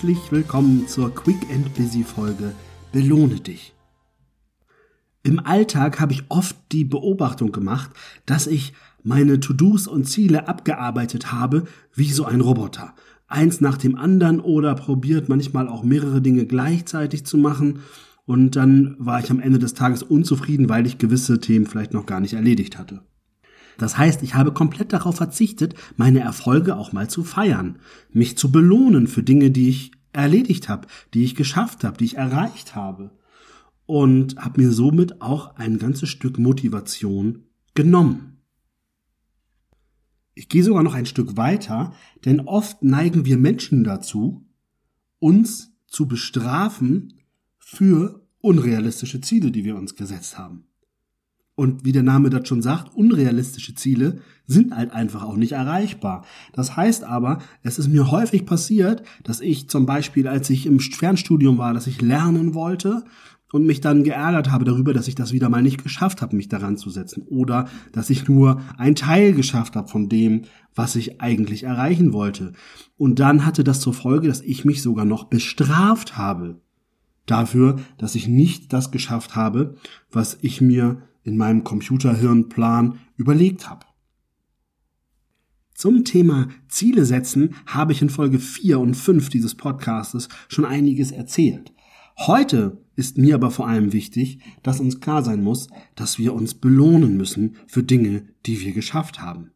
Herzlich willkommen zur Quick and Busy Folge Belohne dich. Im Alltag habe ich oft die Beobachtung gemacht, dass ich meine To-Dos und Ziele abgearbeitet habe wie so ein Roboter. Eins nach dem anderen oder probiert manchmal auch mehrere Dinge gleichzeitig zu machen. Und dann war ich am Ende des Tages unzufrieden, weil ich gewisse Themen vielleicht noch gar nicht erledigt hatte. Das heißt, ich habe komplett darauf verzichtet, meine Erfolge auch mal zu feiern, mich zu belohnen für Dinge, die ich erledigt habe, die ich geschafft habe, die ich erreicht habe. Und habe mir somit auch ein ganzes Stück Motivation genommen. Ich gehe sogar noch ein Stück weiter, denn oft neigen wir Menschen dazu, uns zu bestrafen für unrealistische Ziele, die wir uns gesetzt haben. Und wie der Name das schon sagt, unrealistische Ziele sind halt einfach auch nicht erreichbar. Das heißt aber, es ist mir häufig passiert, dass ich zum Beispiel, als ich im Fernstudium war, dass ich lernen wollte und mich dann geärgert habe darüber, dass ich das wieder mal nicht geschafft habe, mich daran zu setzen. Oder dass ich nur ein Teil geschafft habe von dem, was ich eigentlich erreichen wollte. Und dann hatte das zur Folge, dass ich mich sogar noch bestraft habe dafür, dass ich nicht das geschafft habe, was ich mir in meinem Computerhirnplan überlegt habe. Zum Thema Ziele setzen habe ich in Folge 4 und 5 dieses Podcastes schon einiges erzählt. Heute ist mir aber vor allem wichtig, dass uns klar sein muss, dass wir uns belohnen müssen für Dinge, die wir geschafft haben.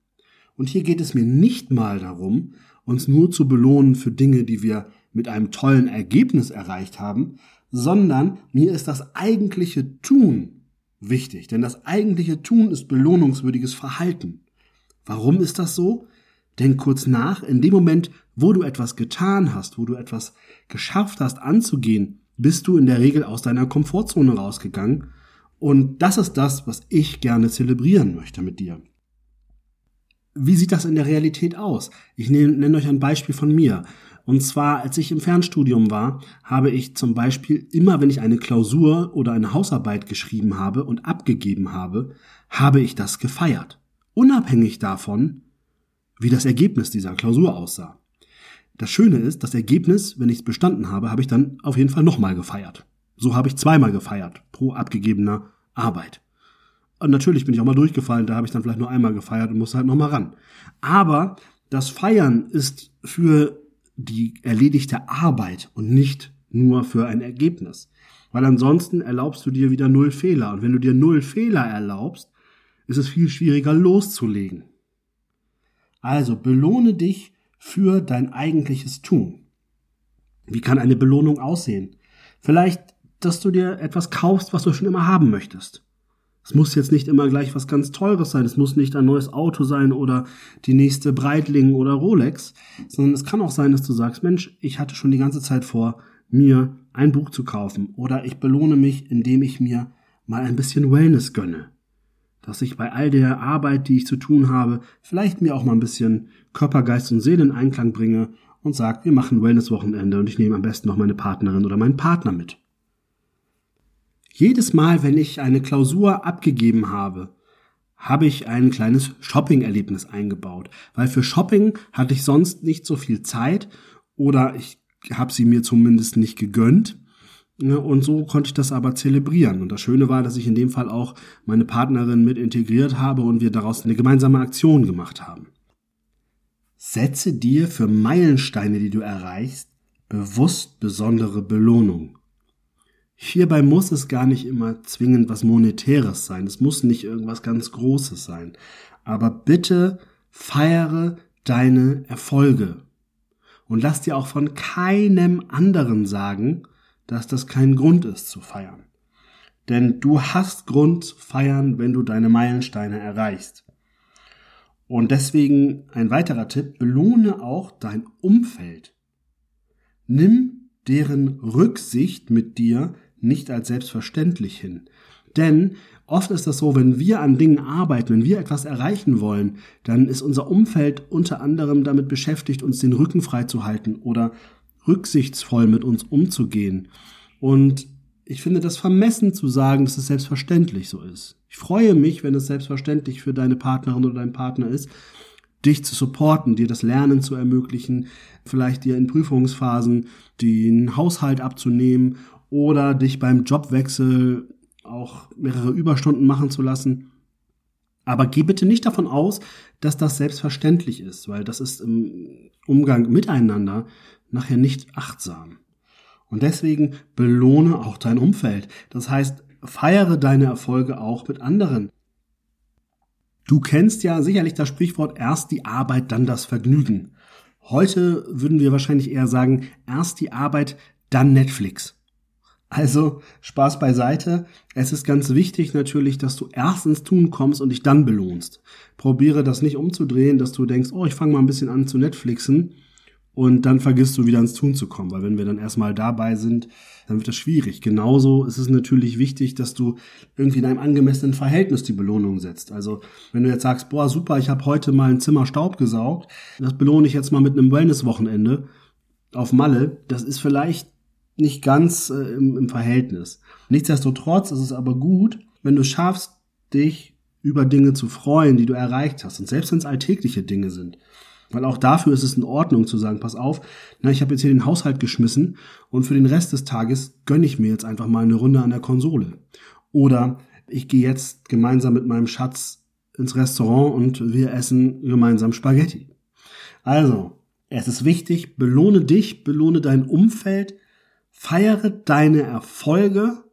Und hier geht es mir nicht mal darum, uns nur zu belohnen für Dinge, die wir mit einem tollen Ergebnis erreicht haben, sondern mir ist das eigentliche Tun wichtig, denn das eigentliche Tun ist belohnungswürdiges Verhalten. Warum ist das so? Denk kurz nach, in dem Moment, wo du etwas getan hast, wo du etwas geschafft hast anzugehen, bist du in der Regel aus deiner Komfortzone rausgegangen. Und das ist das, was ich gerne zelebrieren möchte mit dir. Wie sieht das in der Realität aus? Ich nenne euch ein Beispiel von mir. Und zwar, als ich im Fernstudium war, habe ich zum Beispiel immer, wenn ich eine Klausur oder eine Hausarbeit geschrieben habe und abgegeben habe, habe ich das gefeiert. Unabhängig davon, wie das Ergebnis dieser Klausur aussah. Das Schöne ist, das Ergebnis, wenn ich es bestanden habe, habe ich dann auf jeden Fall nochmal gefeiert. So habe ich zweimal gefeiert pro abgegebener Arbeit. Und natürlich bin ich auch mal durchgefallen, da habe ich dann vielleicht nur einmal gefeiert und musste halt nochmal ran. Aber das Feiern ist für die erledigte Arbeit und nicht nur für ein Ergebnis. Weil ansonsten erlaubst du dir wieder null Fehler. Und wenn du dir null Fehler erlaubst, ist es viel schwieriger loszulegen. Also belohne dich für dein eigentliches Tun. Wie kann eine Belohnung aussehen? Vielleicht, dass du dir etwas kaufst, was du schon immer haben möchtest. Es muss jetzt nicht immer gleich was ganz Teures sein. Es muss nicht ein neues Auto sein oder die nächste Breitling oder Rolex, sondern es kann auch sein, dass du sagst, Mensch, ich hatte schon die ganze Zeit vor, mir ein Buch zu kaufen oder ich belohne mich, indem ich mir mal ein bisschen Wellness gönne. Dass ich bei all der Arbeit, die ich zu tun habe, vielleicht mir auch mal ein bisschen Körper, Geist und Seele in Einklang bringe und sag, wir machen Wellness-Wochenende und ich nehme am besten noch meine Partnerin oder meinen Partner mit. Jedes Mal, wenn ich eine Klausur abgegeben habe, habe ich ein kleines Shopping-Erlebnis eingebaut, weil für Shopping hatte ich sonst nicht so viel Zeit oder ich habe sie mir zumindest nicht gegönnt. Und so konnte ich das aber zelebrieren. Und das Schöne war, dass ich in dem Fall auch meine Partnerin mit integriert habe und wir daraus eine gemeinsame Aktion gemacht haben. Setze dir für Meilensteine, die du erreichst, bewusst besondere Belohnung. Hierbei muss es gar nicht immer zwingend was Monetäres sein. Es muss nicht irgendwas ganz Großes sein. Aber bitte feiere deine Erfolge. Und lass dir auch von keinem anderen sagen, dass das kein Grund ist zu feiern. Denn du hast Grund zu feiern, wenn du deine Meilensteine erreichst. Und deswegen ein weiterer Tipp, belohne auch dein Umfeld. Nimm deren Rücksicht mit dir nicht als selbstverständlich hin. Denn oft ist das so, wenn wir an Dingen arbeiten, wenn wir etwas erreichen wollen, dann ist unser Umfeld unter anderem damit beschäftigt, uns den Rücken freizuhalten oder rücksichtsvoll mit uns umzugehen. Und ich finde das vermessen zu sagen, dass es selbstverständlich so ist. Ich freue mich, wenn es selbstverständlich für deine Partnerin oder dein Partner ist, dich zu supporten, dir das Lernen zu ermöglichen, vielleicht dir in Prüfungsphasen den Haushalt abzunehmen oder dich beim Jobwechsel auch mehrere Überstunden machen zu lassen. Aber geh bitte nicht davon aus, dass das selbstverständlich ist, weil das ist im Umgang miteinander nachher nicht achtsam. Und deswegen belohne auch dein Umfeld. Das heißt, feiere deine Erfolge auch mit anderen. Du kennst ja sicherlich das Sprichwort erst die Arbeit, dann das Vergnügen. Heute würden wir wahrscheinlich eher sagen, erst die Arbeit, dann Netflix. Also Spaß beiseite. Es ist ganz wichtig natürlich, dass du erst ins Tun kommst und dich dann belohnst. Probiere das nicht umzudrehen, dass du denkst, oh, ich fange mal ein bisschen an zu Netflixen und dann vergisst du wieder ins Tun zu kommen, weil wenn wir dann erstmal dabei sind, dann wird das schwierig. Genauso ist es natürlich wichtig, dass du irgendwie in einem angemessenen Verhältnis die Belohnung setzt. Also wenn du jetzt sagst, boah, super, ich habe heute mal ein Zimmer Staub gesaugt, das belohne ich jetzt mal mit einem Wellness-Wochenende auf Malle, das ist vielleicht nicht ganz äh, im, im Verhältnis. Nichtsdestotrotz ist es aber gut, wenn du schaffst, dich über Dinge zu freuen, die du erreicht hast. Und selbst wenn es alltägliche Dinge sind. Weil auch dafür ist es in Ordnung zu sagen, pass auf, na, ich habe jetzt hier den Haushalt geschmissen und für den Rest des Tages gönne ich mir jetzt einfach mal eine Runde an der Konsole. Oder ich gehe jetzt gemeinsam mit meinem Schatz ins Restaurant und wir essen gemeinsam Spaghetti. Also, es ist wichtig, belohne dich, belohne dein Umfeld, feiere deine Erfolge,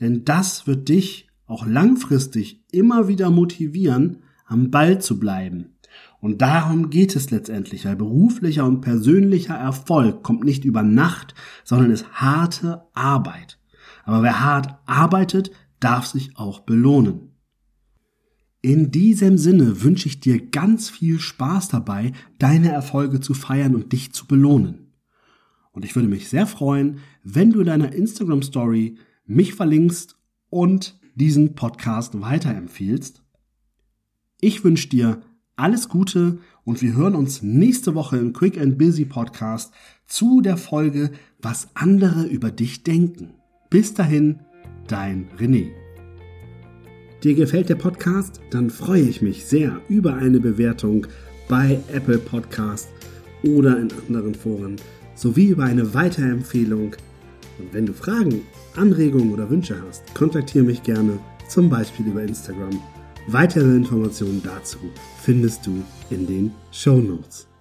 denn das wird dich auch langfristig immer wieder motivieren, am Ball zu bleiben. Und darum geht es letztendlich, weil beruflicher und persönlicher Erfolg kommt nicht über Nacht, sondern ist harte Arbeit. Aber wer hart arbeitet, darf sich auch belohnen. In diesem Sinne wünsche ich dir ganz viel Spaß dabei, deine Erfolge zu feiern und dich zu belohnen. Und ich würde mich sehr freuen, wenn du in deiner Instagram Story mich verlinkst und diesen Podcast weiterempfiehlst. Ich wünsche dir alles Gute und wir hören uns nächste Woche im Quick and Busy Podcast zu der Folge Was andere über dich denken. Bis dahin, dein René. Dir gefällt der Podcast? Dann freue ich mich sehr über eine Bewertung bei Apple Podcast oder in anderen Foren sowie über eine Weiterempfehlung. Und wenn du Fragen, Anregungen oder Wünsche hast, kontaktiere mich gerne, zum Beispiel über Instagram Weitere Informationen dazu findest du in den Show Notes.